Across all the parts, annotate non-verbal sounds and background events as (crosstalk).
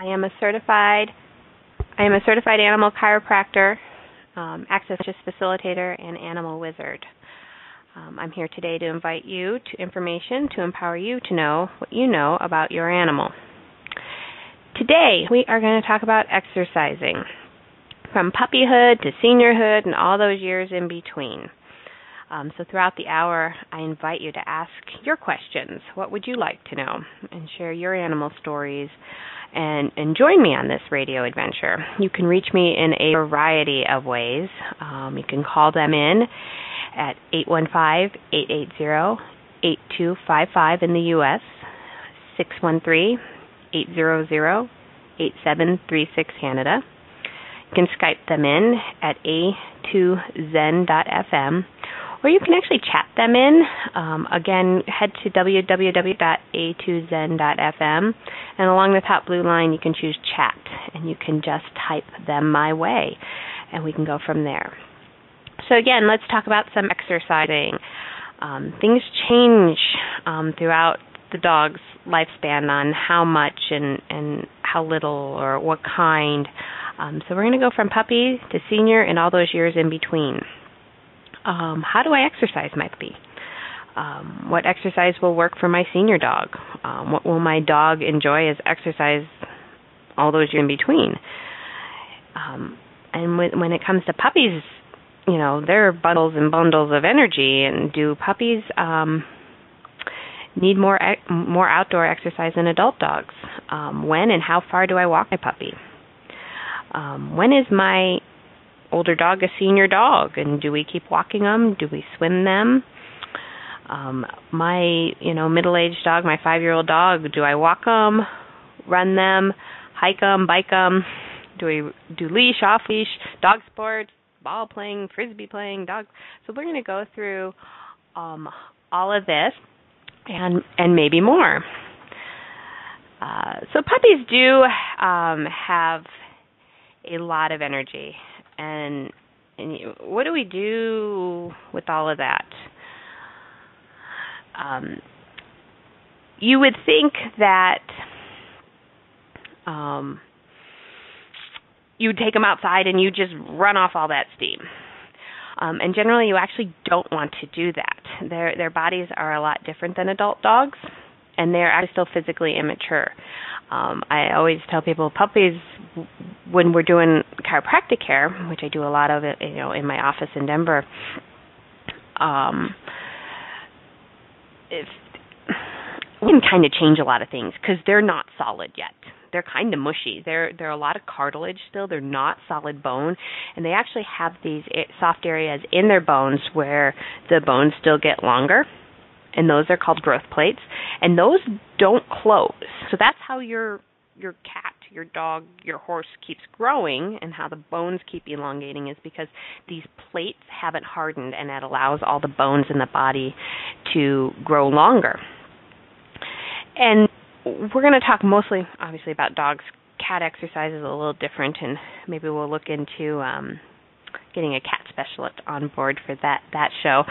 I am a certified I am a certified animal chiropractor, um, access facilitator, and animal wizard. Um, I'm here today to invite you to information to empower you to know what you know about your animal. Today, we are going to talk about exercising from puppyhood to seniorhood and all those years in between. Um, so, throughout the hour, I invite you to ask your questions. What would you like to know? And share your animal stories and, and join me on this radio adventure. You can reach me in a variety of ways. Um, you can call them in at 815 880 8255 in the U.S., 613 800 8736 Canada. You can Skype them in at a2zen.fm or you can actually chat them in. Um, again, head to www.a2zen.fm, and along the top blue line, you can choose chat, and you can just type them my way, and we can go from there. So, again, let's talk about some exercising. Um, things change um, throughout the dog's lifespan on how much and, and how little or what kind. Um, so, we're going to go from puppy to senior and all those years in between um, how do I exercise my puppy? Um, what exercise will work for my senior dog? Um, what will my dog enjoy as exercise all those years in between? Um, and when, when it comes to puppies, you know, there are bundles and bundles of energy. And do puppies um, need more more outdoor exercise than adult dogs? Um, when and how far do I walk my puppy? Um, when is my older dog a senior dog and do we keep walking them? Do we swim them? Um my you know middle aged dog my five year old dog do i walk them run them hike them bike them do we do leash off leash dog sports ball playing frisbee playing dog? So we're going to go through um all of this and and maybe more. Uh, so puppies do um, have a lot of energy and and what do we do with all of that? Um, you would think that um, you take them outside and you just run off all that steam. Um, and generally, you actually don't want to do that. Their their bodies are a lot different than adult dogs, and they're actually still physically immature. Um, I always tell people puppies when we're doing chiropractic care, which I do a lot of it, you know, in my office in Denver. Um, if we can kind of change a lot of things because they're not solid yet. They're kind of mushy. They're they're a lot of cartilage still. They're not solid bone, and they actually have these soft areas in their bones where the bones still get longer and those are called growth plates and those don't close so that's how your your cat your dog your horse keeps growing and how the bones keep elongating is because these plates haven't hardened and that allows all the bones in the body to grow longer. And we're going to talk mostly obviously about dogs. Cat exercise is a little different and maybe we'll look into um getting a cat specialist on board for that that show.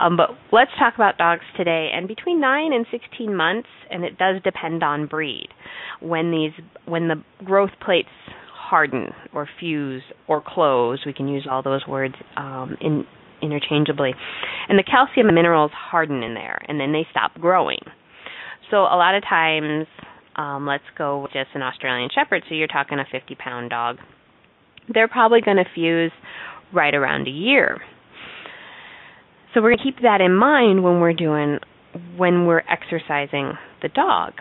Um, but let's talk about dogs today. And between nine and sixteen months, and it does depend on breed, when these when the growth plates harden or fuse or close, we can use all those words um, in interchangeably, and the calcium minerals harden in there, and then they stop growing. So a lot of times, um, let's go with just an Australian Shepherd. So you're talking a 50 pound dog they're probably going to fuse right around a year. So we're going to keep that in mind when we're doing when we're exercising the dog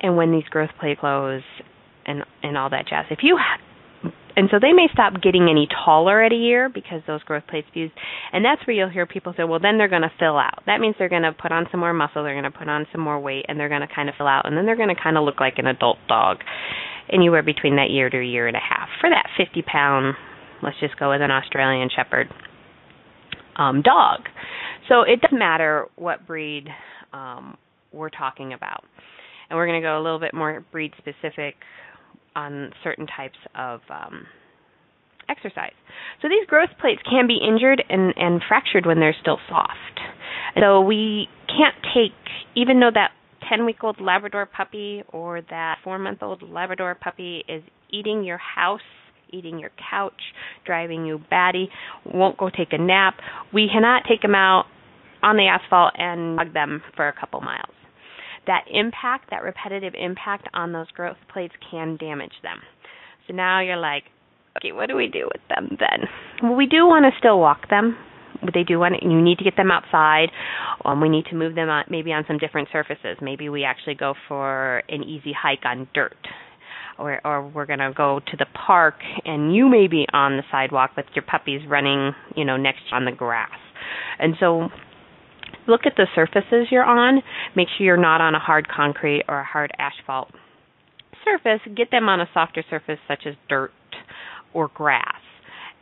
and when these growth plate close and and all that jazz. If you And so they may stop getting any taller at a year because those growth plates fuse. And that's where you'll hear people say, well, then they're going to fill out. That means they're going to put on some more muscle, they're going to put on some more weight, and they're going to kind of fill out. And then they're going to kind of look like an adult dog anywhere between that year to a year and a half. For that 50 pound, let's just go with an Australian Shepherd um, dog. So it doesn't matter what breed um, we're talking about. And we're going to go a little bit more breed specific on certain types of um, exercise. So these growth plates can be injured and, and fractured when they're still soft. So we can't take, even though that 10 week old Labrador puppy or that 4 month old Labrador puppy is eating your house, eating your couch, driving you batty, won't go take a nap, we cannot take them out on the asphalt and hug them for a couple miles. That impact, that repetitive impact on those growth plates can damage them. So now you're like, okay, what do we do with them then? Well, we do want to still walk them. They do want you need to get them outside. Um, we need to move them on, maybe on some different surfaces. Maybe we actually go for an easy hike on dirt or or we're going to go to the park and you may be on the sidewalk with your puppies running, you know, next on the grass. And so look at the surfaces you're on. Make sure you're not on a hard concrete or a hard asphalt surface. Get them on a softer surface such as dirt or grass,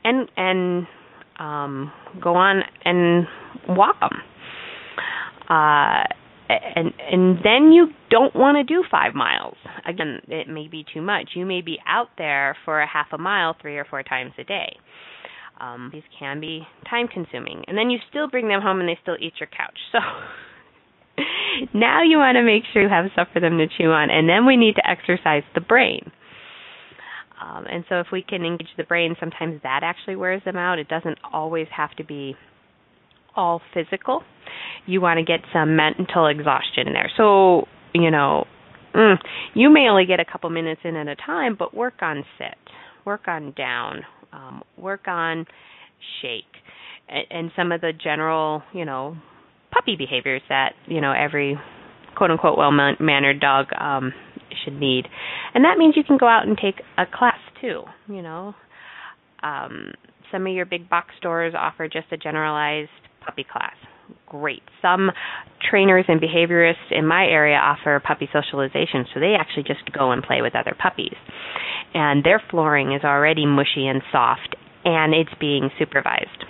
and and um, go on and walk them. Uh, and and then you don't want to do five miles. Again, it may be too much. You may be out there for a half a mile three or four times a day. Um, these can be time consuming. And then you still bring them home and they still eat your couch. So (laughs) now you want to make sure you have stuff for them to chew on. And then we need to exercise the brain. Um, and so if we can engage the brain, sometimes that actually wears them out. It doesn't always have to be all physical. You want to get some mental exhaustion there. So, you know, mm, you may only get a couple minutes in at a time, but work on sit, work on down, um, work on shake and, and some of the general, you know, puppy behaviors that you know every quote unquote well mannered dog um, should need, and that means you can go out and take a class too. You know, um, some of your big box stores offer just a generalized puppy class. Great. Some trainers and behaviorists in my area offer puppy socialization, so they actually just go and play with other puppies and their flooring is already mushy and soft and it's being supervised.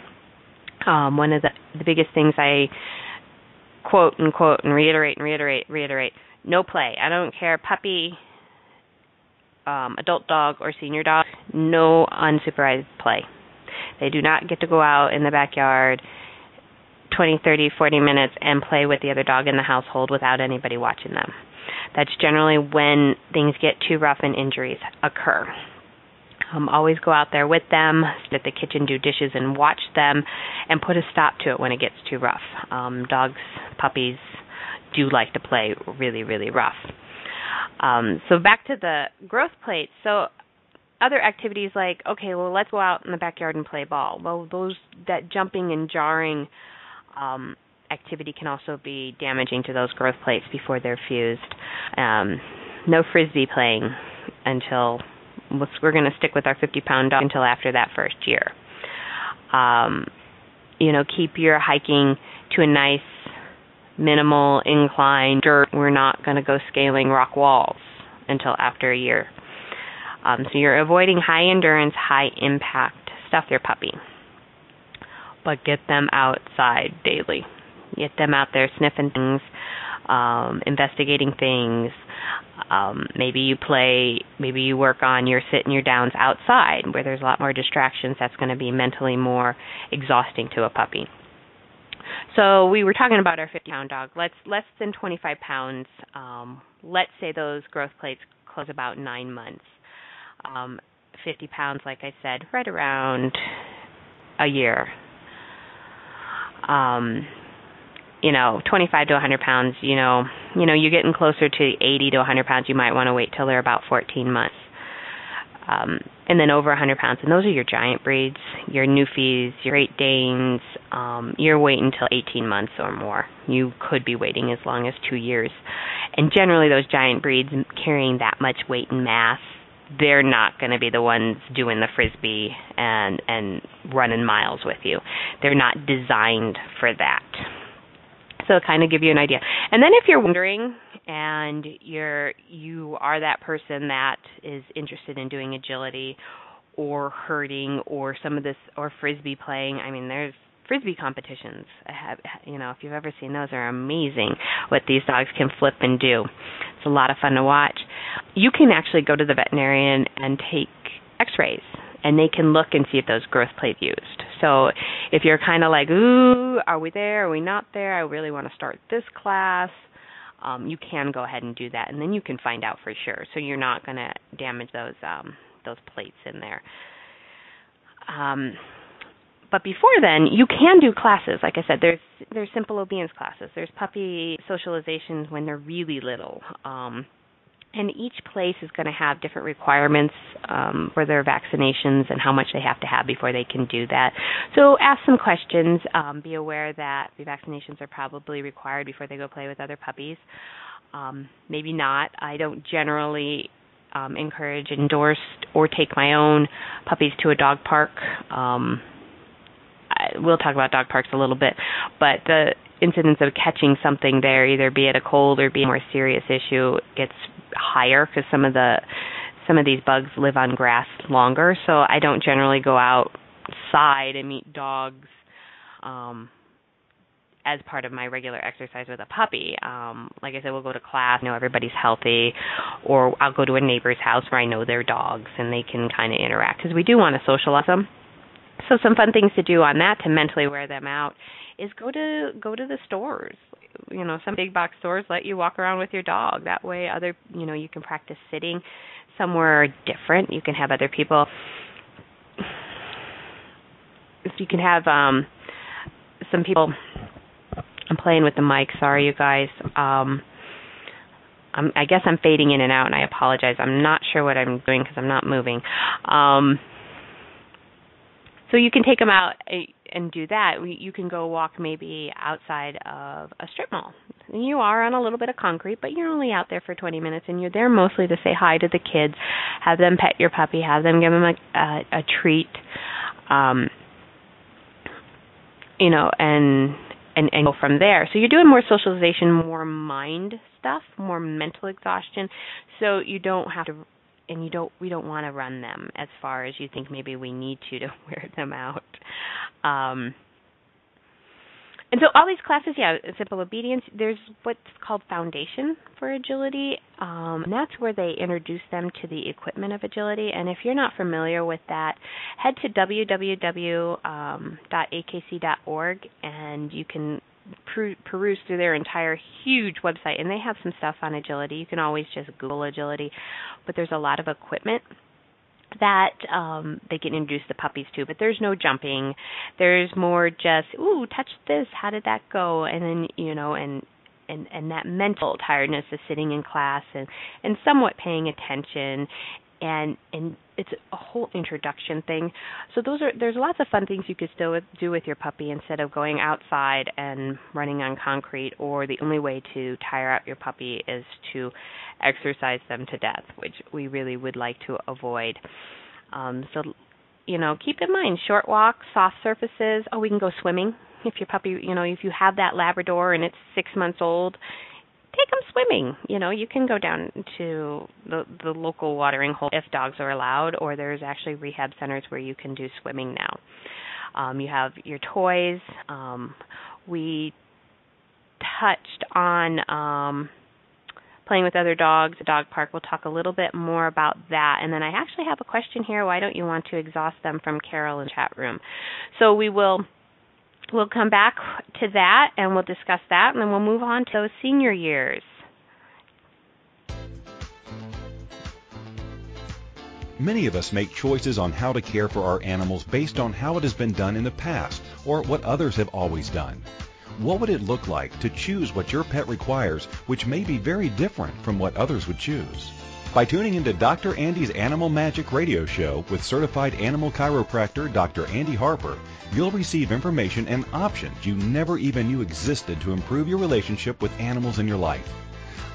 Um, one of the, the biggest things I quote and quote and reiterate and reiterate, reiterate no play. I don't care, puppy, um, adult dog, or senior dog, no unsupervised play. They do not get to go out in the backyard 20, 30, 40 minutes and play with the other dog in the household without anybody watching them. That's generally when things get too rough and injuries occur. Um, always go out there with them, sit at the kitchen, do dishes, and watch them, and put a stop to it when it gets too rough. Um, dogs, puppies do like to play really, really rough. Um, so back to the growth plates. So other activities like okay, well let's go out in the backyard and play ball. Well, those that jumping and jarring um, activity can also be damaging to those growth plates before they're fused. Um, no frisbee playing until we're going to stick with our 50 pound dog until after that first year. Um, you know, keep your hiking to a nice minimal incline dirt. We're not going to go scaling rock walls until after a year. Um, so you're avoiding high endurance, high impact stuff your puppy. But get them outside daily get them out there sniffing things, um, investigating things. Um, maybe you play, maybe you work on your sit and your downs outside where there's a lot more distractions. That's going to be mentally more exhausting to a puppy. So we were talking about our 50 pound dog. Let's less than 25 pounds. Um, let's say those growth plates close about nine months. Um, 50 pounds, like I said, right around a year. Um, you know, 25 to 100 pounds, you know, you know, you're getting closer to 80 to 100 pounds, you might want to wait till they're about 14 months. Um, and then over 100 pounds, and those are your giant breeds, your Newfies, your Great Danes. Um, you're waiting until 18 months or more. You could be waiting as long as two years. And generally, those giant breeds carrying that much weight and mass they're not going to be the ones doing the frisbee and and running miles with you. They're not designed for that. So kind of give you an idea. And then if you're wondering and you're you are that person that is interested in doing agility or herding or some of this or frisbee playing, I mean there's frisbee competitions. I have you know, if you've ever seen those are amazing what these dogs can flip and do. It's a lot of fun to watch. You can actually go to the veterinarian and take x-rays and they can look and see if those growth plates used. So if you're kind of like, ooh, are we there? Are we not there? I really want to start this class. Um, you can go ahead and do that, and then you can find out for sure. So you're not going to damage those um, those plates in there. Um, but before then, you can do classes. Like I said, there's there's simple obedience classes. There's puppy socializations when they're really little. Um, and each place is going to have different requirements um, for their vaccinations and how much they have to have before they can do that. So ask some questions. Um, be aware that the vaccinations are probably required before they go play with other puppies. Um, maybe not. I don't generally um, encourage, endorse, or take my own puppies to a dog park. Um, I, we'll talk about dog parks a little bit, but the incidence of catching something there, either be it a cold or be a more serious issue, gets higher because some of the some of these bugs live on grass longer. So I don't generally go outside and meet dogs um, as part of my regular exercise with a puppy. Um, like I said, we'll go to class, know everybody's healthy, or I'll go to a neighbor's house where I know their dogs and they can kind of interact because we do want to socialize them. So some fun things to do on that to mentally wear them out is go to go to the stores. You know, some big box stores let you walk around with your dog. That way, other you know you can practice sitting somewhere different. You can have other people. You can have um some people. I'm playing with the mic. Sorry, you guys. Um, I'm, I guess I'm fading in and out, and I apologize. I'm not sure what I'm doing because I'm not moving. Um, so you can take them out eh, and do that. You can go walk maybe outside of a strip mall. You are on a little bit of concrete, but you're only out there for 20 minutes, and you're there mostly to say hi to the kids, have them pet your puppy, have them give them a, a, a treat, um, you know, and and and go from there. So you're doing more socialization, more mind stuff, more mental exhaustion. So you don't have to and you don't we don't want to run them as far as you think maybe we need to to (laughs) wear them out. Um, and so all these classes, yeah, simple obedience. There's what's called foundation for agility, um, and that's where they introduce them to the equipment of agility. And if you're not familiar with that, head to www.akc.org, and you can peruse through their entire huge website, and they have some stuff on agility. You can always just Google agility, but there's a lot of equipment that um they can introduce the puppies to but there's no jumping. There's more just ooh touch this. How did that go? And then you know and and and that mental tiredness of sitting in class and and somewhat paying attention and and it's a whole introduction thing. So those are there's lots of fun things you could still do with your puppy instead of going outside and running on concrete. Or the only way to tire out your puppy is to exercise them to death, which we really would like to avoid. Um, so you know, keep in mind short walks, soft surfaces. Oh, we can go swimming if your puppy, you know, if you have that Labrador and it's six months old take them swimming. You know, you can go down to the the local watering hole if dogs are allowed, or there's actually rehab centers where you can do swimming now. Um, you have your toys. Um, we touched on um, playing with other dogs, a dog park. We'll talk a little bit more about that. And then I actually have a question here. Why don't you want to exhaust them from Carol in chat room? So we will we'll come back to that and we'll discuss that and then we'll move on to those senior years. Many of us make choices on how to care for our animals based on how it has been done in the past or what others have always done. What would it look like to choose what your pet requires, which may be very different from what others would choose? By tuning into Dr. Andy's Animal Magic radio show with certified animal chiropractor Dr. Andy Harper, you'll receive information and options you never even knew existed to improve your relationship with animals in your life.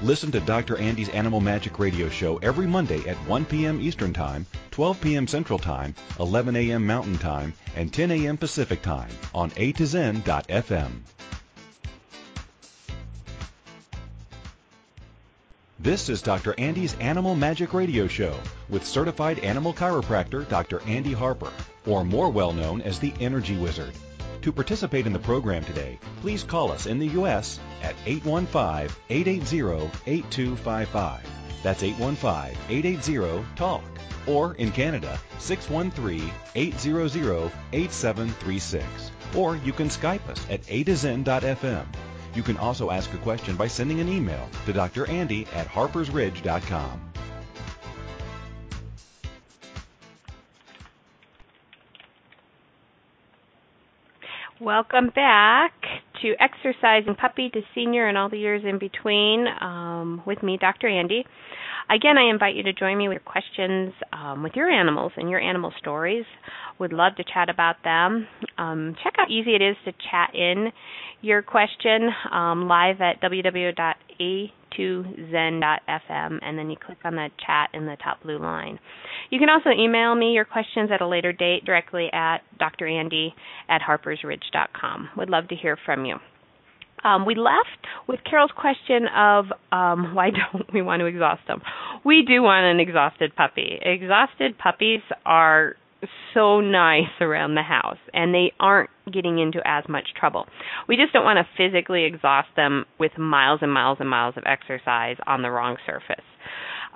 Listen to Dr. Andy's Animal Magic Radio Show every Monday at 1 p.m. Eastern Time, 12 p.m. Central Time, 11 a.m. Mountain Time, and 10 a.m. Pacific Time on A to Zen.fm. This is Dr. Andy's Animal Magic Radio Show with certified animal chiropractor Dr. Andy Harper, or more well known as the Energy Wizard. To participate in the program today, please call us in the U.S. at 815-880-8255. That's 815-880-TALK. Or in Canada, 613-800-8736. Or you can Skype us at a to zen.fm. You can also ask a question by sending an email to Dr. Andy at harpersridge.com. Welcome back to Exercising Puppy to Senior and all the years in between um, with me, Dr. Andy. Again, I invite you to join me with your questions um, with your animals and your animal stories. Would love to chat about them. Um, check out how easy it is to chat in your question um, live at www.a2zen.fm, and then you click on the chat in the top blue line. You can also email me your questions at a later date directly at drandy at harpersridge.com. Would love to hear from you. Um, we left with Carol's question of um, (laughs) why don't we want to exhaust them? We do want an exhausted puppy. Exhausted puppies are so nice around the house and they aren't getting into as much trouble. We just don't want to physically exhaust them with miles and miles and miles of exercise on the wrong surface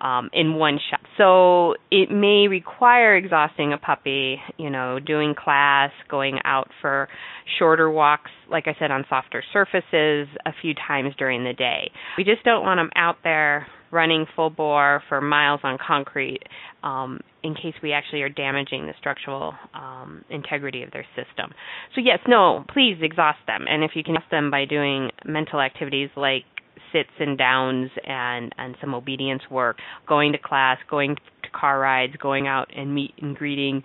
um, in one shot. So it may require exhausting a puppy, you know, doing class, going out for shorter walks, like I said, on softer surfaces a few times during the day. We just don't want them out there running full bore for miles on concrete um, in case we actually are damaging the structural um, integrity of their system. So yes, no, please exhaust them, and if you can exhaust them by doing mental activities like sits and downs and and some obedience work, going to class, going to car rides, going out and meet and greeting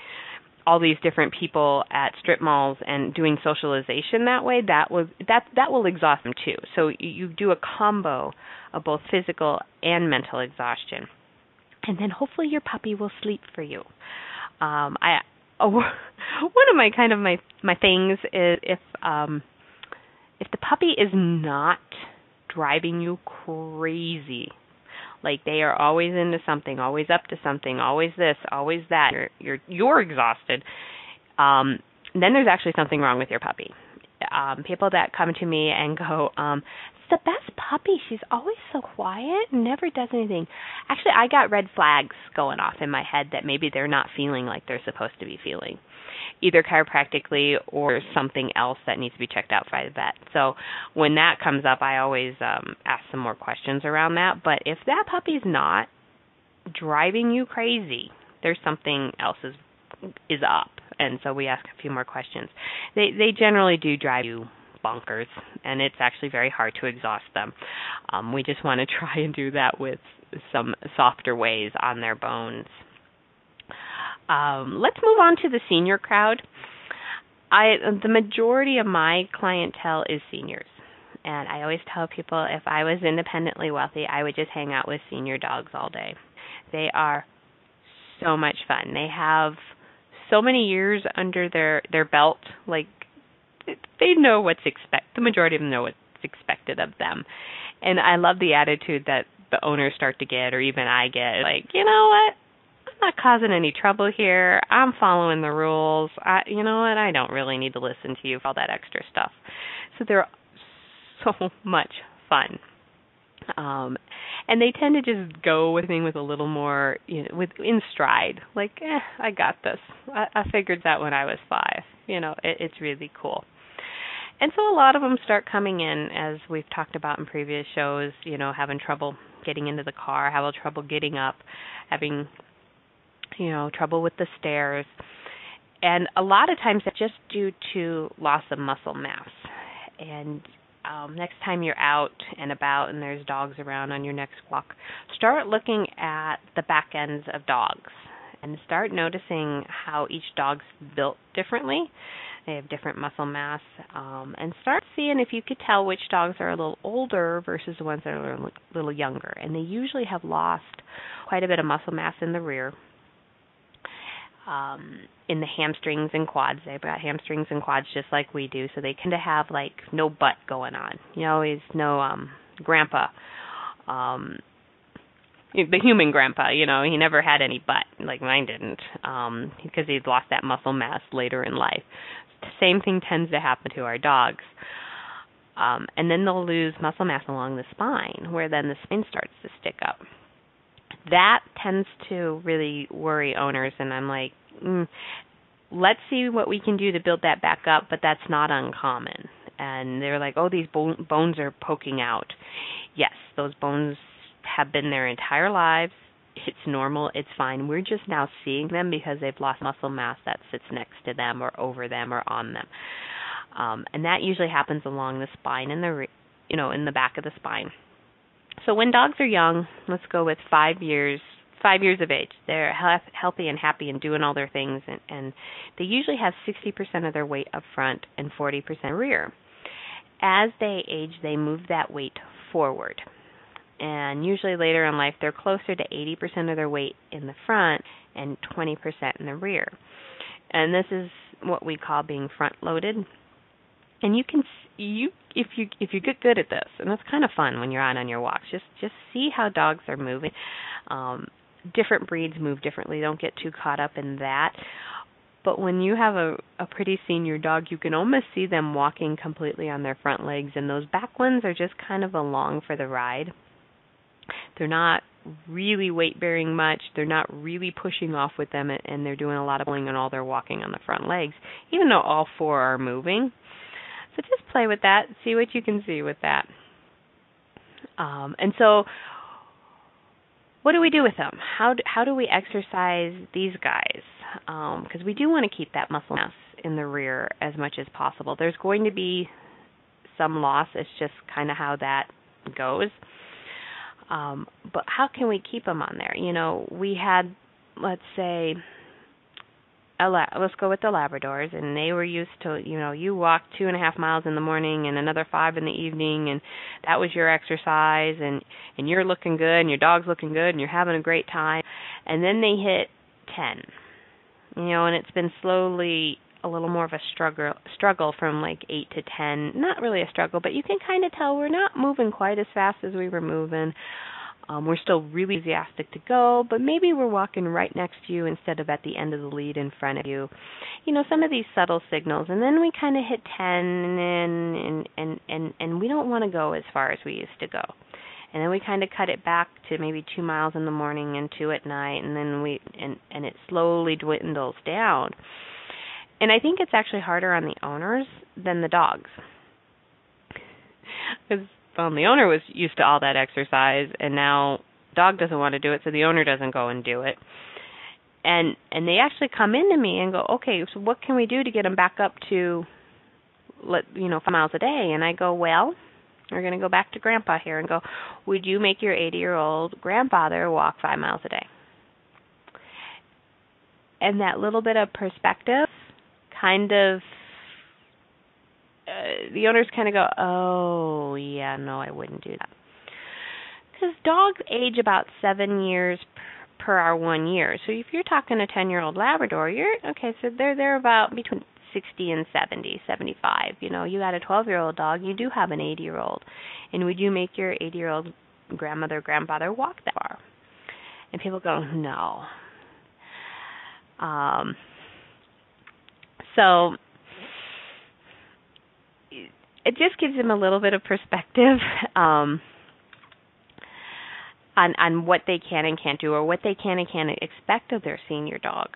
all these different people at strip malls and doing socialization that way that will that that will exhaust them too. So you do a combo of both physical and mental exhaustion. And then hopefully your puppy will sleep for you. Um i oh, (laughs) one of my kind of my my things is if um if the puppy is not driving you crazy. Like they are always into something, always up to something, always this, always that. You're you're you're exhausted. Um, then there's actually something wrong with your puppy. Um, people that come to me and go, um, it's the best puppy. She's always so quiet never does anything. Actually, I got red flags going off in my head that maybe they're not feeling like they're supposed to be feeling either chiropractically or something else that needs to be checked out by the vet. So when that comes up, I always um, ask some more questions around that. But if that puppy's not driving you crazy, there's something else is is up, and so we ask a few more questions. They they generally do drive you bonkers, and it's actually very hard to exhaust them. Um, we just want to (laughs) try and do that with some softer ways on their bones. Um, let's move on to the senior crowd. I the majority of my clientele is seniors. And I always tell people if I was independently wealthy, I would just hang out with senior dogs all day. They are so much fun. They have so many years under their their belt like they know what's expect the majority of them know what's expected of them. And I love the attitude that the owners start to get or even I get like, you know what? Not causing any trouble here. I'm following the rules. I you know what? I don't really need to listen to you for all that extra stuff. So they're so (laughs) much fun. Um and they tend to just go with me with a little more you know with in stride. Like, eh, I got this. I, I figured that when I was 5. You know, it, it's really cool. And so a lot of them start coming in as we've talked about in previous shows, you know, having trouble getting into the car, having trouble getting up, having you know, trouble with the stairs. And a lot of times it's just due to loss of muscle mass. And um, next time you're out and about and there's dogs around on your next walk, start looking at the back ends of dogs and start noticing how each dog's built differently. They have different muscle mass, um, and start seeing if you could tell which dogs are a little older versus the ones that are a little younger. And they usually have lost quite a bit of muscle mass in the rear, um, in the hamstrings and quads. They've got hamstrings and quads just like we do, so they tend to have like no butt going on. You know, he's no um grandpa. Um the human grandpa, you know, he never had any butt like mine didn't, um, because he'd lost that muscle mass later in life. Same thing tends to happen to our dogs. Um, and then they'll lose muscle mass along the spine, where then the spine starts to stick up that tends to really worry owners and i'm like mm, let's see what we can do to build that back up but that's not uncommon. And they're like oh these bo- bones are poking out. Yes those bones have been their entire lives. It's normal. It's fine. We're just now seeing them because they've lost muscle mass that sits next to them or over them or on them. Um, and that usually happens along the spine and the re- you know in the back of the spine so when dogs are young, let's go with five years, five years of age. They're he- healthy and happy and doing all their things, and, and they usually have 60% of their weight up front and 40% rear. As they age, they move that weight forward. And usually later in life, they're closer to 80% of their weight in the front and 20% in the rear. And this is what we call being front loaded. And you can you if you if you get good at this, and it's kind of fun when you're out on your walks, just just see how dogs are moving. Um, different breeds move differently. Don't get too caught up in that. But when you have a a pretty senior dog, you can almost see them walking completely on their front legs, and those back ones are just kind of along for the ride. They're not really weight bearing much. They're not really pushing off with them, and they're doing a lot of pulling and all they're walking on the front legs, even though all four are moving so just play with that, see what you can see with that. Um, and so, what do we do with them? How do, how do we exercise these guys? Because um, we do want to keep that muscle mass in the rear as much as possible. There's going to be some loss. It's just kind of how that goes. Um, but how can we keep them on there? You know, we had, let's say, a la- let's go with the Labradors, and they were used to, you know, you walk two and a half miles in the morning and another five in the evening, and that was your exercise, and and you're looking good, and your dog's looking good, and you're having a great time, and then they hit ten, you know, and it's been slowly a little more of a struggle struggle from like 8 to 10 not really a struggle but you can kind of tell we're not moving quite as fast as we were moving um, we're still really enthusiastic to go, but maybe we're walking right next to you instead of at the end of the lead in front of you. You know, some of these subtle signals, and then we kind of hit 10, and and and and and we don't want to go as far as we used to go. And then we kind of cut it back to maybe two miles in the morning and two at night, and then we and and it slowly dwindles down. And I think it's actually harder on the owners than the dogs (laughs) because the owner was used to all that exercise, and now dog doesn't want to do it, so the owner doesn't go and do it. And and they actually come into me and go, okay, so what can we do to get them back up to, let you know, five miles a day? And I go, well, we're going to go back to grandpa here and go, would you make your 80 year old grandfather walk five miles a day? And that little bit of perspective kind of uh, the owners kind of go, "Oh, yeah, no, I wouldn't do that." Because dogs age about seven years per our one year. So if you're talking a 10-year-old Labrador, you're okay. So they're they're about between 60 and 70, 75. You know, you got a 12-year-old dog, you do have an 80-year-old, and would you make your 80-year-old grandmother, grandfather walk that far? And people go, no. Um, so it just gives them a little bit of perspective (laughs) um, on on what they can and can't do, or what they can and can't expect of their senior dog.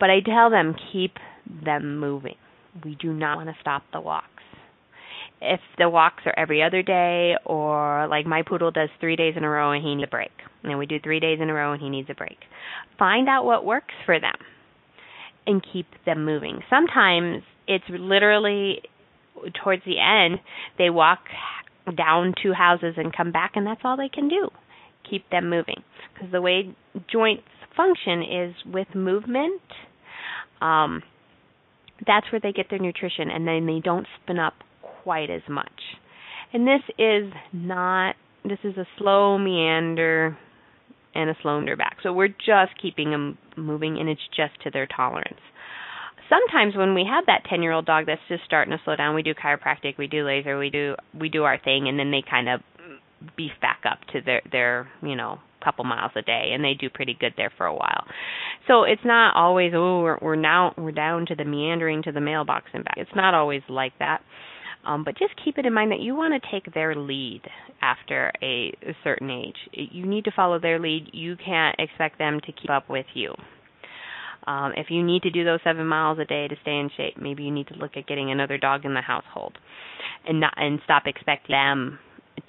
But I tell them keep them moving. We do not want to stop the walks. If the walks are every other day, or like my poodle does three days in a row and he needs a break, and we do three days in a row and he needs a break, find out what works for them and keep them moving. Sometimes it's literally towards the end, they walk down two houses and come back, and that's all they can do. Keep them moving. Because the way joints function is with movement. Um, that's where they get their nutrition and then they don't spin up quite as much. And this is not this is a slow meander and a slow meander back. So we're just keeping them moving and it's just to their tolerance. Sometimes when we have that 10-year-old dog that's just starting to slow down, we do chiropractic, we do laser, we do we do our thing and then they kind of beef back up to their their, you know, couple miles a day and they do pretty good there for a while. So it's not always oh we're, we're now we're down to the meandering to the mailbox and back. It's not always like that. Um, but just keep it in mind that you want to take their lead after a, a certain age. You need to follow their lead. You can't expect them to keep up with you. Um, if you need to do those seven miles a day to stay in shape, maybe you need to look at getting another dog in the household, and not and stop expecting them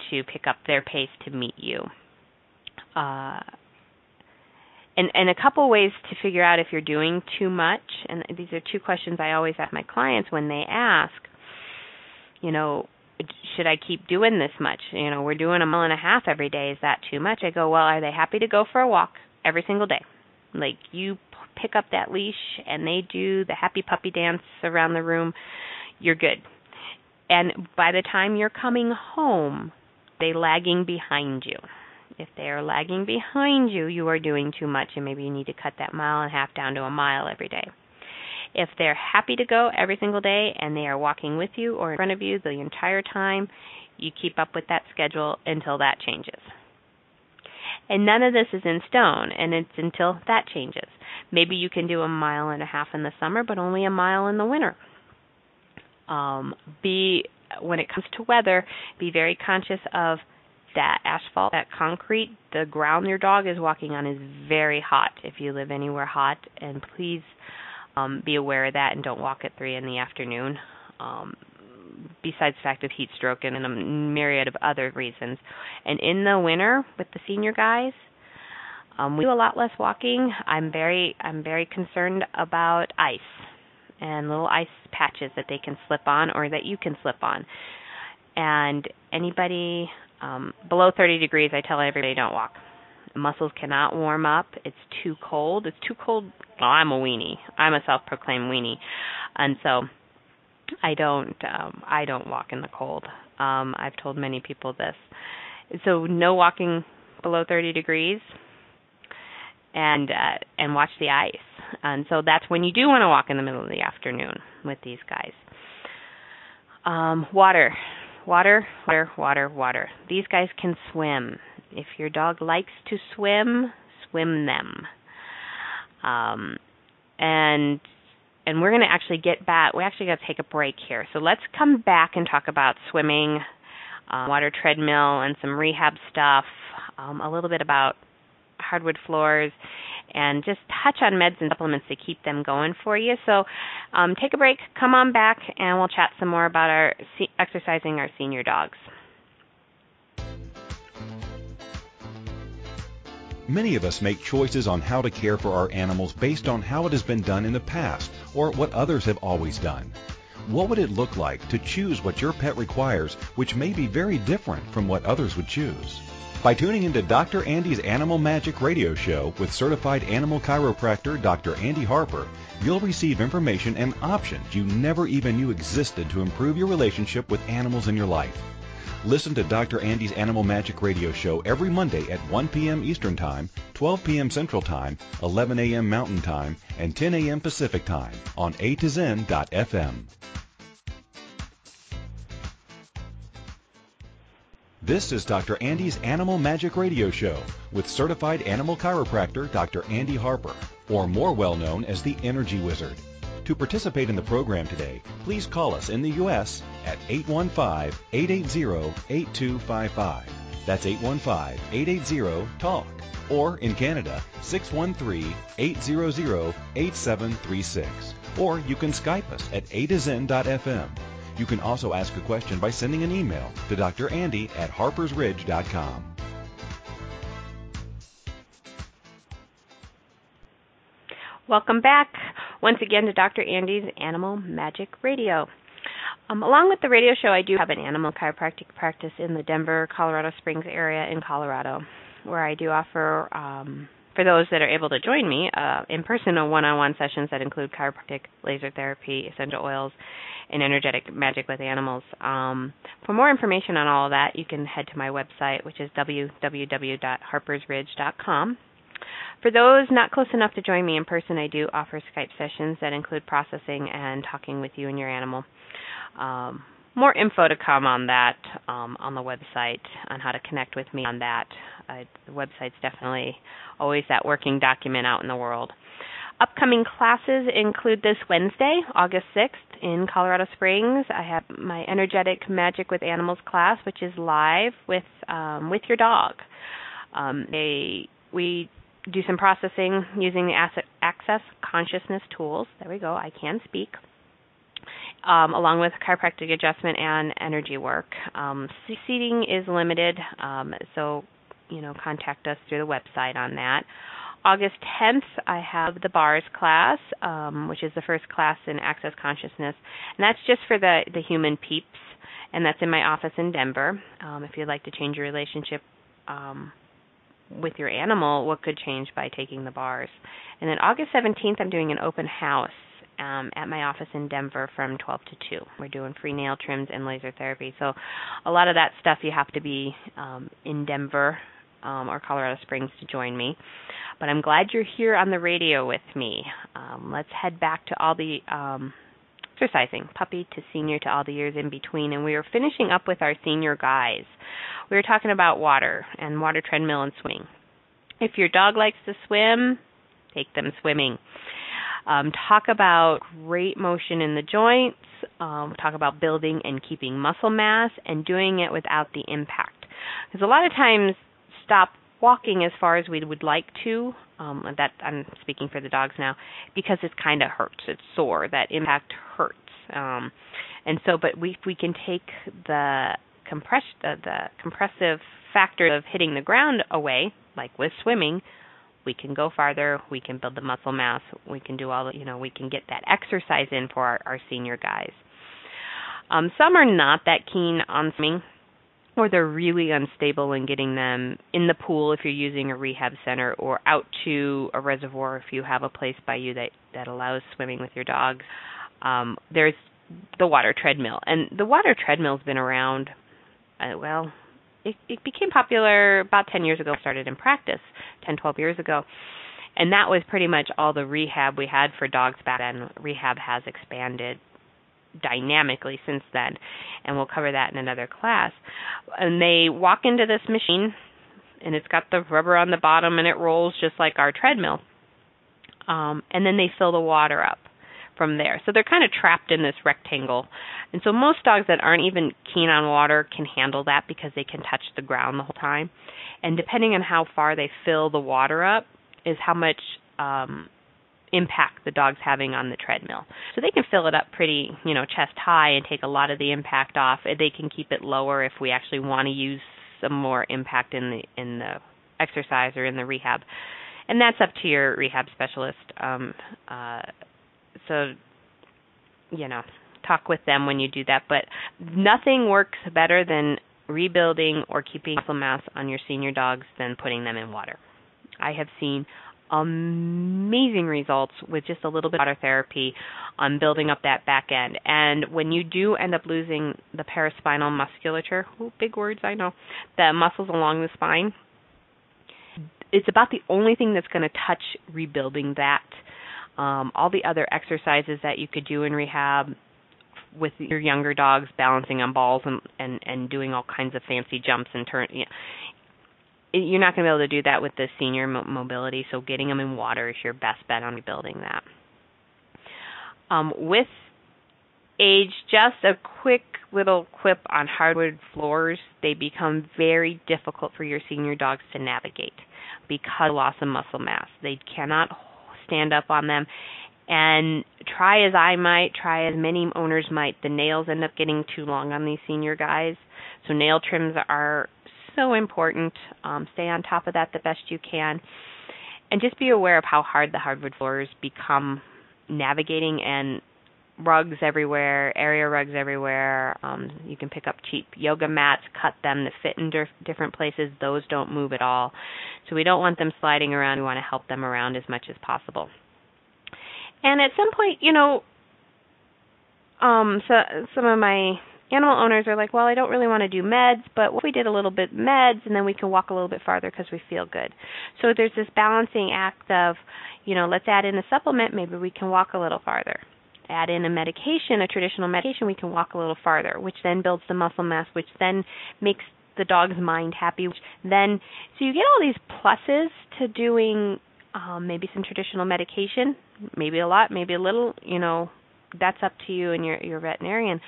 to pick up their pace to meet you. Uh, and and a couple ways to figure out if you're doing too much. And these are two questions I always ask my clients when they ask. You know, should I keep doing this much? You know, we're doing a mile and a half every day. Is that too much? I go, well, are they happy to go for a walk every single day? Like you pick up that leash and they do the happy puppy dance around the room, you're good. And by the time you're coming home, they lagging behind you. If they are lagging behind you, you are doing too much and maybe you need to cut that mile and a half down to a mile every day. If they're happy to go every single day and they are walking with you or in front of you the entire time, you keep up with that schedule until that changes. And none of this is in stone, and it's until that changes. Maybe you can do a mile and a half in the summer, but only a mile in the winter. Um, be when it comes to weather, be very conscious of that asphalt, that concrete, the ground your dog is walking on is very hot if you live anywhere hot. And please um, be aware of that and don't walk at 3 in the afternoon. Um, besides the fact of heat stroke and a myriad of other reasons. And in the winter with the senior guys, um, we do a lot less walking. I'm very I'm very concerned about ice and little ice patches that they can slip on or that you can slip on. And anybody um, below 30 degrees, I tell everybody don't walk. Muscles cannot warm up. It's too cold. It's too cold. Well, I'm a weenie. I'm a self-proclaimed weenie, and so I don't. Um, I don't walk in the cold. Um, I've told many people this. So no walking below 30 degrees, and uh, and watch the ice. And so that's when you do want to walk in the middle of the afternoon with these guys. Um, water water, water, water, water. These guys can swim. If your dog likes to swim, swim them. Um, and and we're going to actually get back. We actually got to take a break here. So let's come back and talk about swimming, uh, water treadmill, and some rehab stuff. Um, a little bit about hardwood floors, and just touch on meds and supplements to keep them going for you. So um, take a break, come on back, and we'll chat some more about our se- exercising our senior dogs. Many of us make choices on how to care for our animals based on how it has been done in the past or what others have always done. What would it look like to choose what your pet requires, which may be very different from what others would choose? By tuning into Dr. Andy's Animal Magic radio show with certified animal chiropractor Dr. Andy Harper, you'll receive information and options you never even knew existed to improve your relationship with animals in your life. Listen to Dr. Andy's Animal Magic radio show every Monday at 1 p.m. Eastern Time, 12 p.m. Central Time, 11 a.m. Mountain Time, and 10 a.m. Pacific Time on A to Zen.fm. This is Dr. Andy's Animal Magic Radio Show with certified animal chiropractor Dr. Andy Harper, or more well known as the Energy Wizard. To participate in the program today, please call us in the U.S. at 815-880-8255. That's 815-880-TALK. Or in Canada, 613-800-8736. Or you can Skype us at a to. You can also ask a question by sending an email to Dr. Andy at harpersridge.com. Welcome back once again to Dr. Andy's Animal Magic Radio. Um, along with the radio show, I do have an animal chiropractic practice in the Denver, Colorado Springs area in Colorado, where I do offer um, for those that are able to join me uh, in person on one-on-one sessions that include chiropractic, laser therapy, essential oils, and energetic magic with animals. Um, for more information on all of that, you can head to my website, which is www.harpersridge.com. For those not close enough to join me in person, I do offer Skype sessions that include processing and talking with you and your animal. Um, more info to come on that um, on the website on how to connect with me on that. Uh, the website's definitely always that working document out in the world. Upcoming classes include this Wednesday, August 6th, in Colorado Springs. I have my Energetic Magic with Animals class, which is live with um, with your dog. Um, they we do some processing using the Access Consciousness tools. There we go. I can speak um, along with chiropractic adjustment and energy work. Um, seating is limited, um, so you know contact us through the website on that. August 10th, I have the bars class, um, which is the first class in Access Consciousness, and that's just for the the human peeps, and that's in my office in Denver. Um, if you'd like to change your relationship um, with your animal, what could change by taking the bars? And then August 17th, I'm doing an open house um, at my office in Denver from 12 to 2. We're doing free nail trims and laser therapy. So a lot of that stuff you have to be um, in Denver um, or Colorado Springs to join me. But I'm glad you're here on the radio with me. Um, let's head back to all the um, exercising, puppy to senior to all the years in between. And we are finishing up with our senior guys. We were talking about water and water treadmill and swimming. If your dog likes to swim, take them swimming. Um, talk about great motion in the joints. Um, talk about building and keeping muscle mass and doing it without the impact. Because a lot of times, stop walking as far as we would like to. Um, that I'm speaking for the dogs now, because it kind of hurts. It's sore. That impact hurts. Um, and so, but we we can take the compress the compressive factor of hitting the ground away, like with swimming, we can go farther, we can build the muscle mass, we can do all the, you know, we can get that exercise in for our, our senior guys. Um, some are not that keen on swimming, or they're really unstable in getting them in the pool if you're using a rehab center, or out to a reservoir if you have a place by you that that allows swimming with your dogs. Um, there's the water treadmill, and the water treadmill's been around. Uh, well, it, it became popular about 10 years ago. Started in practice 10, 12 years ago, and that was pretty much all the rehab we had for dogs back then. Rehab has expanded dynamically since then, and we'll cover that in another class. And they walk into this machine, and it's got the rubber on the bottom, and it rolls just like our treadmill. Um, and then they fill the water up from there. So they're kind of trapped in this rectangle. And so most dogs that aren't even keen on water can handle that because they can touch the ground the whole time. And depending on how far they fill the water up is how much um impact the dog's having on the treadmill. So they can fill it up pretty, you know, chest high and take a lot of the impact off. They can keep it lower if we actually want to use some more impact in the in the exercise or in the rehab. And that's up to your rehab specialist. Um uh so you know talk with them when you do that. But nothing works better than rebuilding or keeping muscle mass on your senior dogs than putting them in water. I have seen amazing results with just a little bit of water therapy on building up that back end. And when you do end up losing the paraspinal musculature, oh, big words, I know, the muscles along the spine, it's about the only thing that's going to touch rebuilding that um, all the other exercises that you could do in rehab with your younger dogs balancing on balls and and and doing all kinds of fancy jumps and turn you know, you're not going to be able to do that with the senior mo- mobility so getting them in water is your best bet on rebuilding that. Um, with age just a quick little quip on hardwood floors. They become very difficult for your senior dogs to navigate because of loss of muscle mass. They cannot stand up on them. And try as I might, try as many owners might, the nails end up getting too long on these senior guys. So nail trims are so important. Um, stay on top of that the best you can. And just be aware of how hard the hardwood floors become navigating and rugs everywhere, area rugs everywhere. Um, you can pick up cheap yoga mats, cut them to fit in dif- different places. Those don't move at all. So we don't want them sliding around. We want to help them around as much as possible. And at some point, you know, um, so some of my animal owners are like, well, I don't really want to do meds, but what if we did a little bit meds and then we can walk a little bit farther because we feel good. So there's this balancing act of, you know, let's add in a supplement, maybe we can walk a little farther. Add in a medication, a traditional medication, we can walk a little farther, which then builds the muscle mass, which then makes the dog's mind happy. Which then, so you get all these pluses to doing um, maybe some traditional medication, maybe a lot, maybe a little. You know, that's up to you and your your veterinarian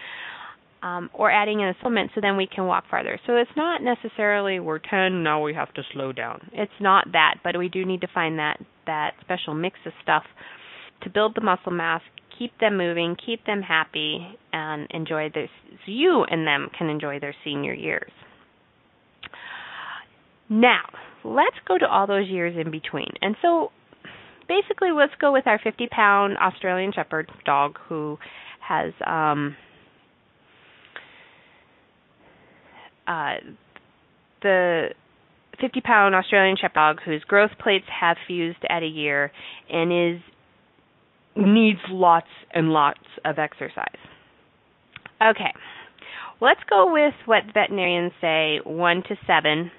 um, or adding in a supplement so then we can walk farther. So it's not necessarily we're 10 now we have to slow down. It's not that, but we do need to find that that special mix of stuff to build the muscle mass, keep them moving, keep them happy, and enjoy this. So you and them can enjoy their senior years. Now, let's go to all those years in between. And so basically, let's go with our 50 pound Australian Shepherd dog who has um, uh, the 50 pound Australian Shepherd dog whose growth plates have fused at a year and is needs lots and lots of exercise. Okay, let's go with what veterinarians say one to seven.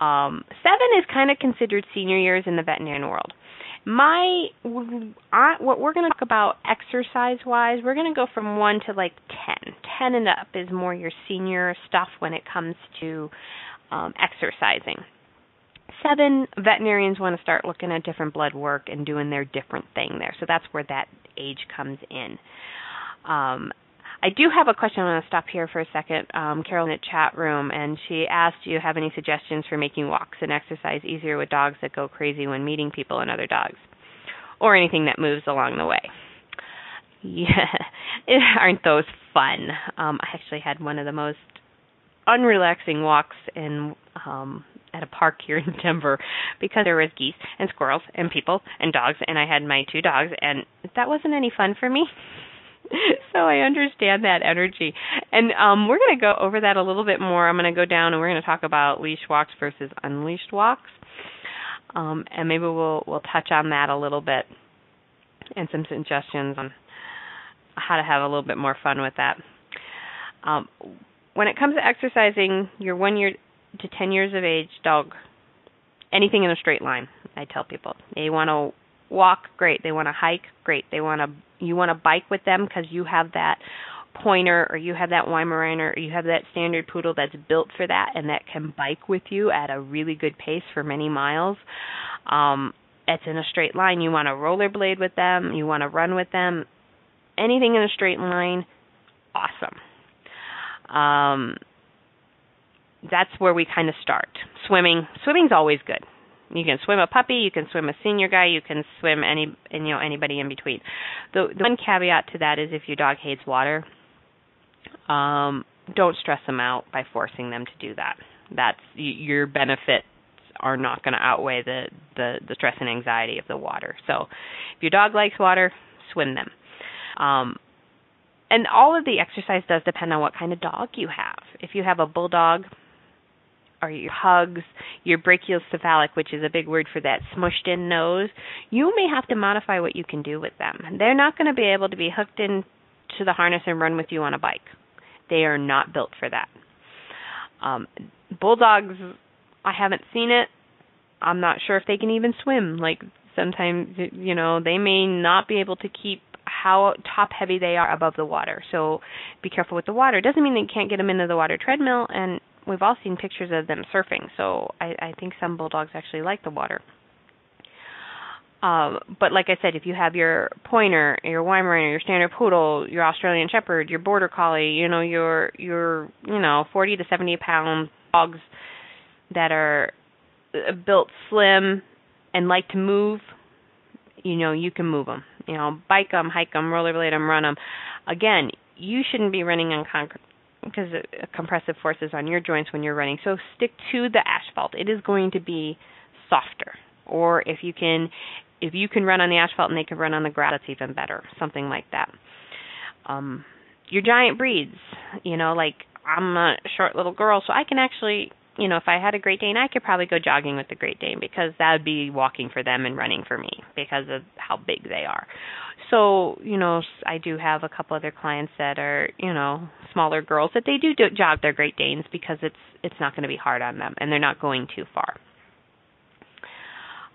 Um, seven is kind of considered senior years in the veterinarian world my I, what we're going to talk about exercise wise we're going to go from 1 to like 10 10 and up is more your senior stuff when it comes to um, exercising seven veterinarians want to start looking at different blood work and doing their different thing there so that's where that age comes in um, I do have a question. I'm going to stop here for a second. Um, Carol in the chat room, and she asked, "Do you have any suggestions for making walks and exercise easier with dogs that go crazy when meeting people and other dogs, or anything that moves along the way?" Yeah, (laughs) aren't those fun? Um, I actually had one of the most unrelaxing walks in um at a park here in Denver because there was geese and squirrels and people and dogs and I had my two dogs and that wasn't any fun for me. (laughs) so I understand that energy. And um, we're going to go over that a little bit more. I'm going to go down and we're going to talk about leash walks versus unleashed walks. Um, and maybe we'll we'll touch on that a little bit and some suggestions on how to have a little bit more fun with that. Um, when it comes to exercising, your one year to 10 years of age dog, anything in a straight line, I tell people. They want to walk, great. They want to hike, great. They want to you want to bike with them because you have that pointer or you have that Weimaraner or you have that standard poodle that's built for that and that can bike with you at a really good pace for many miles. Um it's in a straight line. You want to rollerblade with them, you want to run with them. Anything in a straight line, awesome. Um that's where we kind of start. Swimming, swimming's always good. You can swim a puppy, you can swim a senior guy, you can swim any and you know anybody in between. The the one caveat to that is if your dog hates water, um, don't stress them out by forcing them to do that. That's your benefits are not going to outweigh the, the the stress and anxiety of the water. So, if your dog likes water, swim them. Um, and all of the exercise does depend on what kind of dog you have. If you have a bulldog, or your pugs, your brachiocephalic, which is a big word for that smushed in nose, you may have to modify what you can do with them. They're not going to be able to be hooked into the harness and run with you on a bike. They are not built for that. Um, bulldogs, I haven't seen it. I'm not sure if they can even swim. Like sometimes, you know, they may not be able to keep how top heavy they are above the water. So be careful with the water. Doesn't mean they can't get them into the water treadmill and we've all seen pictures of them surfing, so I, I think some bulldogs actually like the water. Um, but like I said, if you have your pointer, your Weimaraner, your standard poodle, your Australian Shepherd, your Border Collie, you know your your you know 40 to 70 pound dogs that are uh, built slim and like to move, you know you can move them. You know, bike them, hike them, rollerblade them, run them. Again, you shouldn't be running on concrete because compressive forces on your joints when you're running. So stick to the asphalt. It is going to be softer. Or if you can if you can run on the asphalt and they can run on the grass, that's even better. Something like that. Um, your giant breeds, you know, like I'm a short little girl, so I can actually, you know, if I had a Great Dane, I could probably go jogging with the Great Dane because that would be walking for them and running for me because of how big they are. So, you know, I do have a couple other clients that are, you know, smaller girls that they do, do jog their Great Danes because it's it's not going to be hard on them and they're not going too far.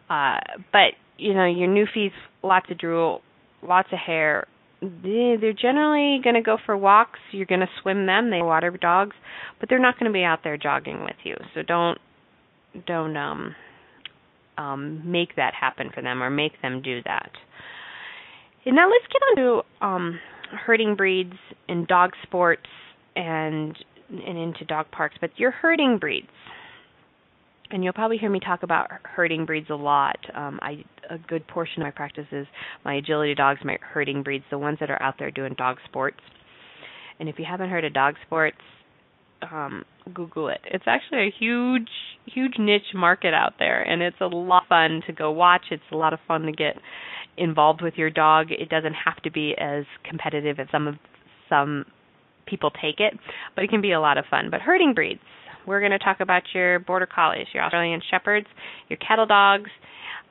Uh, but you know, your Newfies, lots of drool, lots of hair. They, they're generally going to go for walks. You're going to swim them. They are water dogs, but they're not going to be out there jogging with you. So don't don't um um make that happen for them or make them do that. And now let's get on to um herding breeds and dog sports and and into dog parks, but your herding breeds and you'll probably hear me talk about herding breeds a lot. Um, I a good portion of my practice is my agility dogs, my herding breeds, the ones that are out there doing dog sports. And if you haven't heard of dog sports, um, Google it. It's actually a huge, huge niche market out there, and it's a lot of fun to go watch. It's a lot of fun to get involved with your dog. It doesn't have to be as competitive as some of some people take it, but it can be a lot of fun. But herding breeds, we're going to talk about your border collies, your Australian shepherds, your cattle dogs,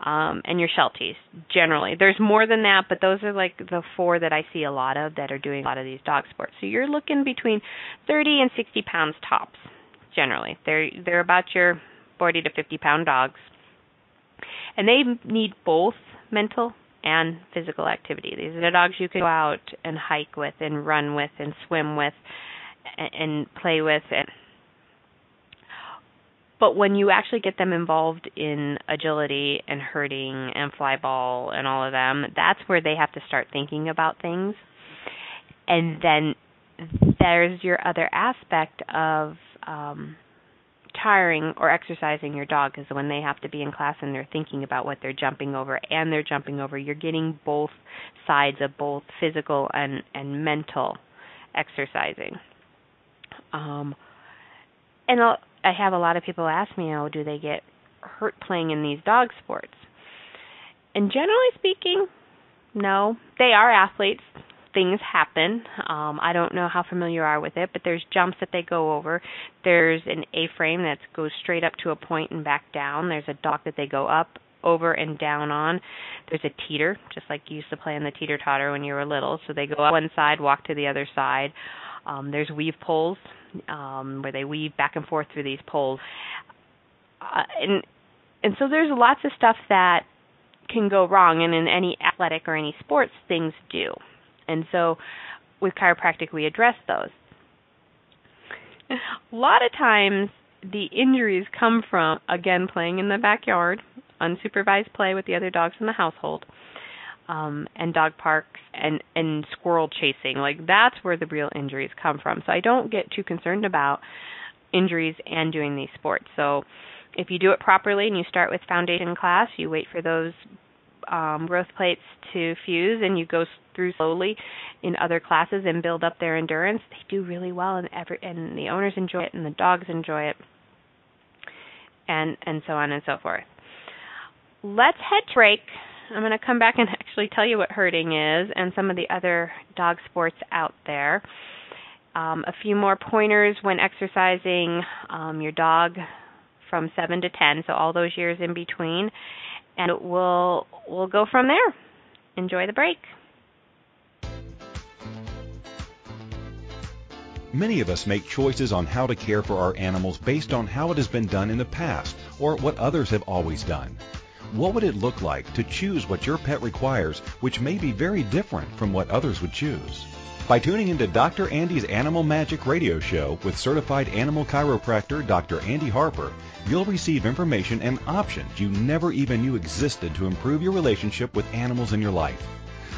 um, and your shelties. Generally, there's more than that, but those are like the four that I see a lot of that are doing a lot of these dog sports. So you're looking between 30 and 60 pounds tops. Generally, they're they're about your 40 to 50 pound dogs, and they need both mental and physical activity. These are the dogs you can go out and hike with, and run with, and swim with, and, and play with, and but when you actually get them involved in agility and herding and fly ball and all of them, that's where they have to start thinking about things. And then there's your other aspect of um, tiring or exercising your dog is when they have to be in class and they're thinking about what they're jumping over and they're jumping over. You're getting both sides of both physical and and mental exercising. Um, and I have a lot of people ask me, "Oh, do they get hurt playing in these dog sports?" And generally speaking, no. They are athletes. Things happen. Um, I don't know how familiar you are with it, but there's jumps that they go over. There's an A-frame that goes straight up to a point and back down. There's a dock that they go up, over, and down on. There's a teeter, just like you used to play on the teeter totter when you were little. So they go up one side, walk to the other side. Um, there's weave poles um, where they weave back and forth through these poles, uh, and and so there's lots of stuff that can go wrong, and in any athletic or any sports, things do, and so with chiropractic we address those. A lot of times the injuries come from again playing in the backyard, unsupervised play with the other dogs in the household um, and dog parks and and squirrel chasing. Like that's where the real injuries come from. So I don't get too concerned about injuries and doing these sports. So if you do it properly and you start with foundation class, you wait for those um, growth plates to fuse and you go through slowly in other classes and build up their endurance. They do really well and every and the owners enjoy it and the dogs enjoy it and and so on and so forth. Let's head break I'm going to come back and actually tell you what herding is and some of the other dog sports out there. Um, a few more pointers when exercising um, your dog from seven to ten, so all those years in between, and we'll we'll go from there. Enjoy the break. Many of us make choices on how to care for our animals based on how it has been done in the past or what others have always done. What would it look like to choose what your pet requires, which may be very different from what others would choose? By tuning into Dr. Andy's Animal Magic radio show with certified animal chiropractor Dr. Andy Harper, you'll receive information and options you never even knew existed to improve your relationship with animals in your life.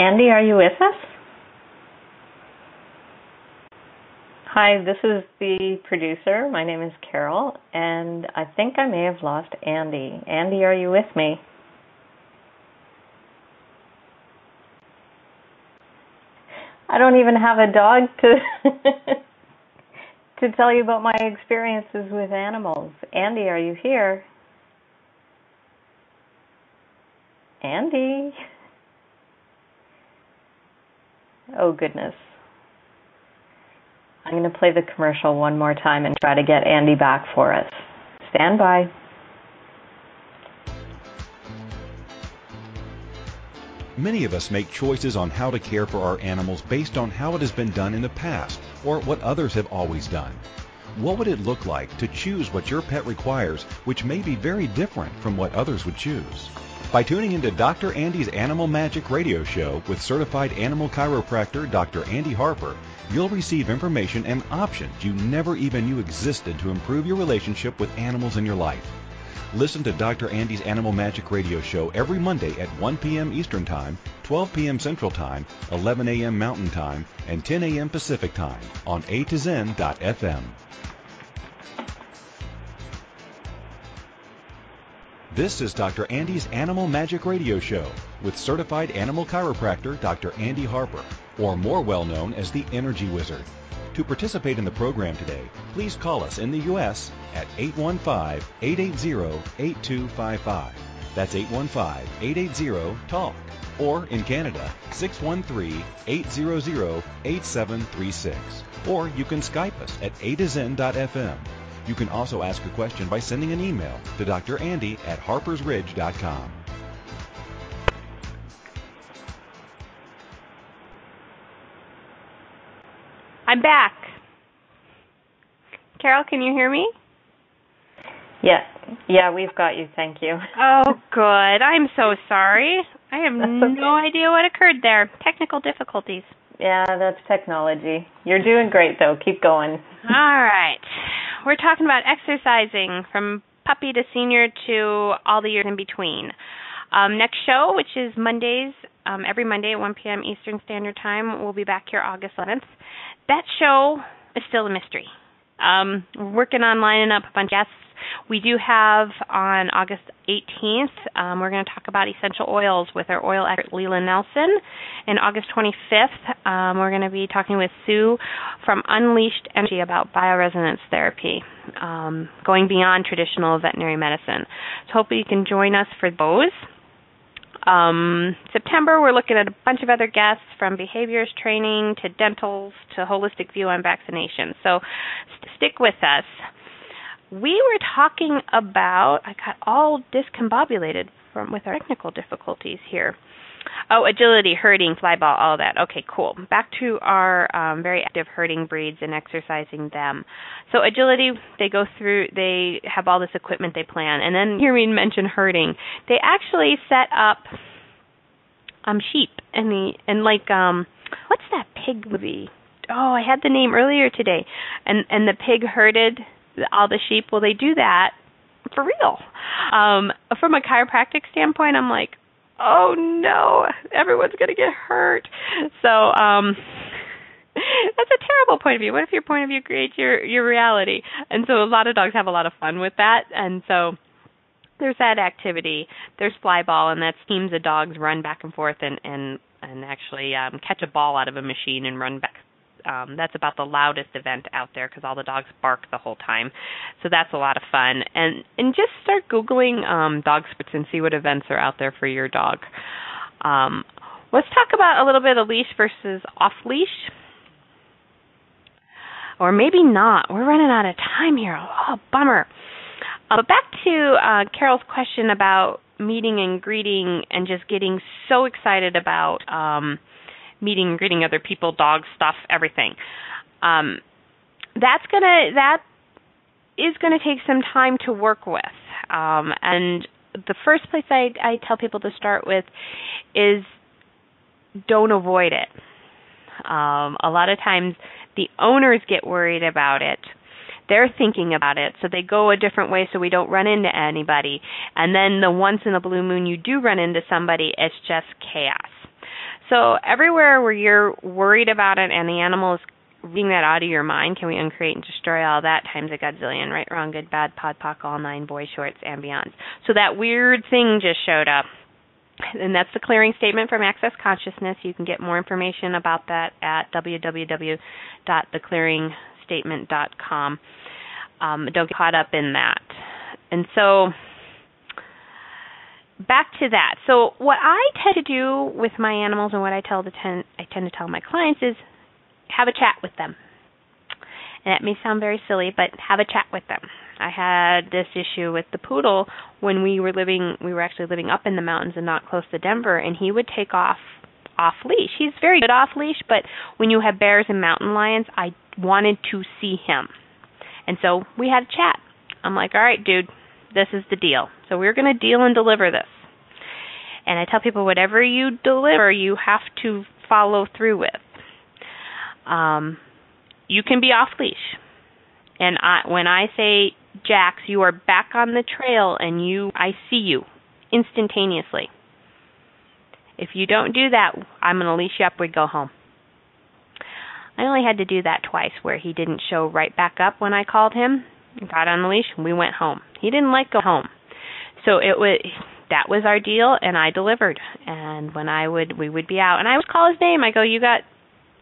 Andy, are you with us? Hi, this is the producer. My name is Carol, and I think I may have lost Andy. Andy, are you with me? I don't even have a dog to (laughs) to tell you about my experiences with animals. Andy, are you here? Andy. Oh, goodness. I'm going to play the commercial one more time and try to get Andy back for us. Stand by. Many of us make choices on how to care for our animals based on how it has been done in the past or what others have always done. What would it look like to choose what your pet requires, which may be very different from what others would choose? By tuning into Dr. Andy's Animal Magic radio show with certified animal chiropractor Dr. Andy Harper, you'll receive information and options you never even knew existed to improve your relationship with animals in your life. Listen to Dr. Andy's Animal Magic radio show every Monday at 1 p.m. Eastern Time, 12 p.m. Central Time, 11 a.m. Mountain Time, and 10 a.m. Pacific Time on a to zen.fm. This is Dr. Andy's Animal Magic Radio Show with certified animal chiropractor Dr. Andy Harper, or more well known as the Energy Wizard. To participate in the program today, please call us in the U.S. at 815-880-8255. That's 815-880-TALK. Or in Canada, 613-800-8736. Or you can Skype us at a to zen.fm. You can also ask a question by sending an email to Dr. Andy at harpersridge.com. I'm back. Carol, can you hear me? Yeah, yeah, we've got you. Thank you. Oh, (laughs) good. I'm so sorry. I have That's no okay. idea what occurred there. Technical difficulties. Yeah, that's technology. You're doing great, though. Keep going. All right. We're talking about exercising from puppy to senior to all the years in between. Um, next show, which is Mondays, um, every Monday at 1 p.m. Eastern Standard Time, we'll be back here August 11th. That show is still a mystery. Um, we're working on lining up a bunch of guests. We do have on August 18th, um, we're going to talk about essential oils with our oil expert Leland Nelson. And August 25th, um, we're going to be talking with Sue from Unleashed Energy about bioresonance therapy, um, going beyond traditional veterinary medicine. So hopefully you can join us for those. Um, September, we're looking at a bunch of other guests from behaviors training to dentals to holistic view on vaccinations. So st- stick with us. We were talking about, I got all discombobulated from with our technical difficulties here. Oh, agility, herding, flyball, all that. Okay, cool. Back to our um, very active herding breeds and exercising them. So agility, they go through, they have all this equipment they plan, and then hear me mention herding. They actually set up um sheep and the and like um what's that pig movie? Oh, I had the name earlier today, and and the pig herded all the sheep. Well, they do that for real. Um, from a chiropractic standpoint, I'm like, oh no, everyone's gonna get hurt. So um (laughs) that's a terrible point of view. What if your point of view creates your your reality? And so a lot of dogs have a lot of fun with that. And so there's that activity. There's fly ball, and that's teams of dogs run back and forth and and and actually um, catch a ball out of a machine and run back. Um, that's about the loudest event out there because all the dogs bark the whole time. So that's a lot of fun. And and just start googling um, dog sports and see what events are out there for your dog. Um, let's talk about a little bit of leash versus off leash. Or maybe not. We're running out of time here. Oh, bummer. Uh, but back to uh, Carol's question about meeting and greeting and just getting so excited about um, meeting and greeting other people, dogs, stuff, everything. Um, that's gonna that is gonna take some time to work with. Um, and the first place I, I tell people to start with is don't avoid it. Um, a lot of times the owners get worried about it. They're thinking about it, so they go a different way so we don't run into anybody. And then the once in a blue moon you do run into somebody, it's just chaos. So everywhere where you're worried about it and the animal is reading that out of your mind, can we uncreate and destroy all that times a godzillion, right, wrong, good, bad, pod, poc, all nine, boy shorts, beyond. So that weird thing just showed up. And that's the clearing statement from Access Consciousness. You can get more information about that at www.theclearingstatement.com. Um, don't get caught up in that. And so back to that. So what I tend to do with my animals and what I tell the ten, I tend to tell my clients is have a chat with them. And that may sound very silly, but have a chat with them. I had this issue with the poodle when we were living we were actually living up in the mountains and not close to Denver and he would take off off leash. He's very good off leash, but when you have bears and mountain lions, I wanted to see him. And so we had a chat. I'm like, "All right, dude, this is the deal. So we're going to deal and deliver this." And I tell people whatever you deliver, you have to follow through with um, you can be off leash. And I, when I say Jax, you are back on the trail, and you, I see you instantaneously. If you don't do that, I'm going to leash you up. We go home. I only had to do that twice, where he didn't show right back up when I called him. Got on the leash, and we went home. He didn't like go home, so it was that was our deal, and I delivered. And when I would, we would be out, and I would call his name. I go, "You got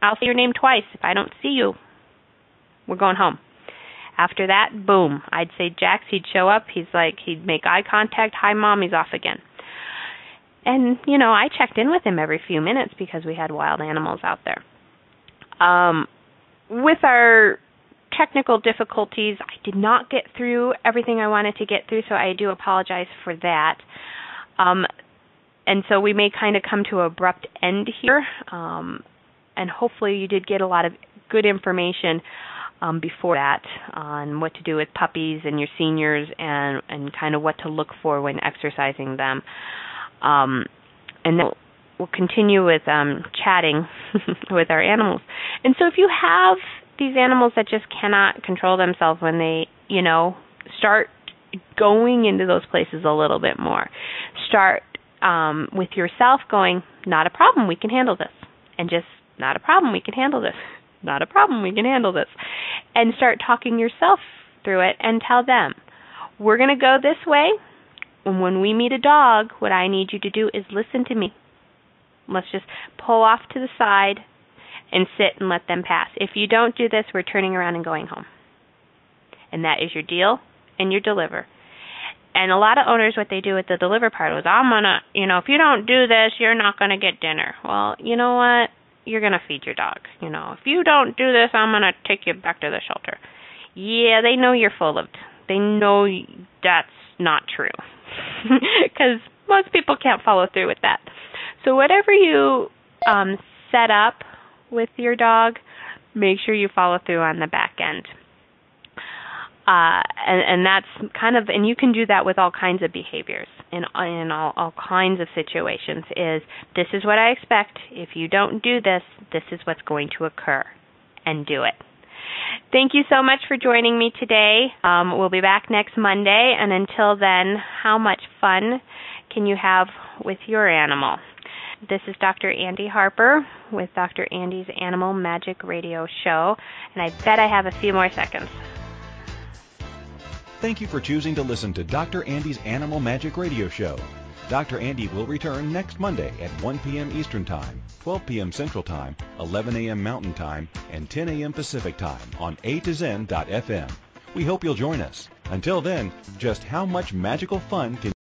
I'll say your name twice. If I don't see you, we're going home. After that, boom, I'd say Jax, he'd show up, he's like he'd make eye contact, hi mom, he's off again. And, you know, I checked in with him every few minutes because we had wild animals out there. Um with our technical difficulties, I did not get through everything I wanted to get through, so I do apologize for that. Um, and so we may kind of come to an abrupt end here. Um, and hopefully you did get a lot of good information um, before that on what to do with puppies and your seniors and and kind of what to look for when exercising them. Um, and then we'll continue with um, chatting (laughs) with our animals. And so if you have these animals that just cannot control themselves when they, you know, start going into those places a little bit more. Start um, with yourself going, not a problem, we can handle this. And just not a problem, we can handle this. Not a problem, we can handle this. And start talking yourself through it and tell them, we're going to go this way. And when we meet a dog, what I need you to do is listen to me. Let's just pull off to the side and sit and let them pass. If you don't do this, we're turning around and going home. And that is your deal and your deliver. And a lot of owners, what they do with the deliver part was, I'm gonna, you know, if you don't do this, you're not gonna get dinner. Well, you know what? you're going to feed your dog. You know, if you don't do this, I'm going to take you back to the shelter. Yeah, they know you're full of. They know that's not true. (laughs) Because most people can't follow through with that. So whatever you um, set up with your dog, make sure you follow through on the back end. Uh, and, and that's kind of, and you can do that with all kinds of behaviors in in all, all kinds of situations. Is this is what I expect? If you don't do this, this is what's going to occur, and do it. Thank you so much for joining me today. Um, we'll be back next Monday, and until then, how much fun can you have with your animal? This is Dr. Andy Harper with Dr. Andy's Animal Magic Radio Show, and I bet I have a few more seconds. Thank you for choosing to listen to Dr. Andy's Animal Magic Radio Show. Dr. Andy will return next Monday at 1 p.m. Eastern Time, 12 p.m. Central Time, 11 a.m. Mountain Time, and 10 a.m. Pacific Time on A to Zen.fm. We hope you'll join us. Until then, just how much magical fun can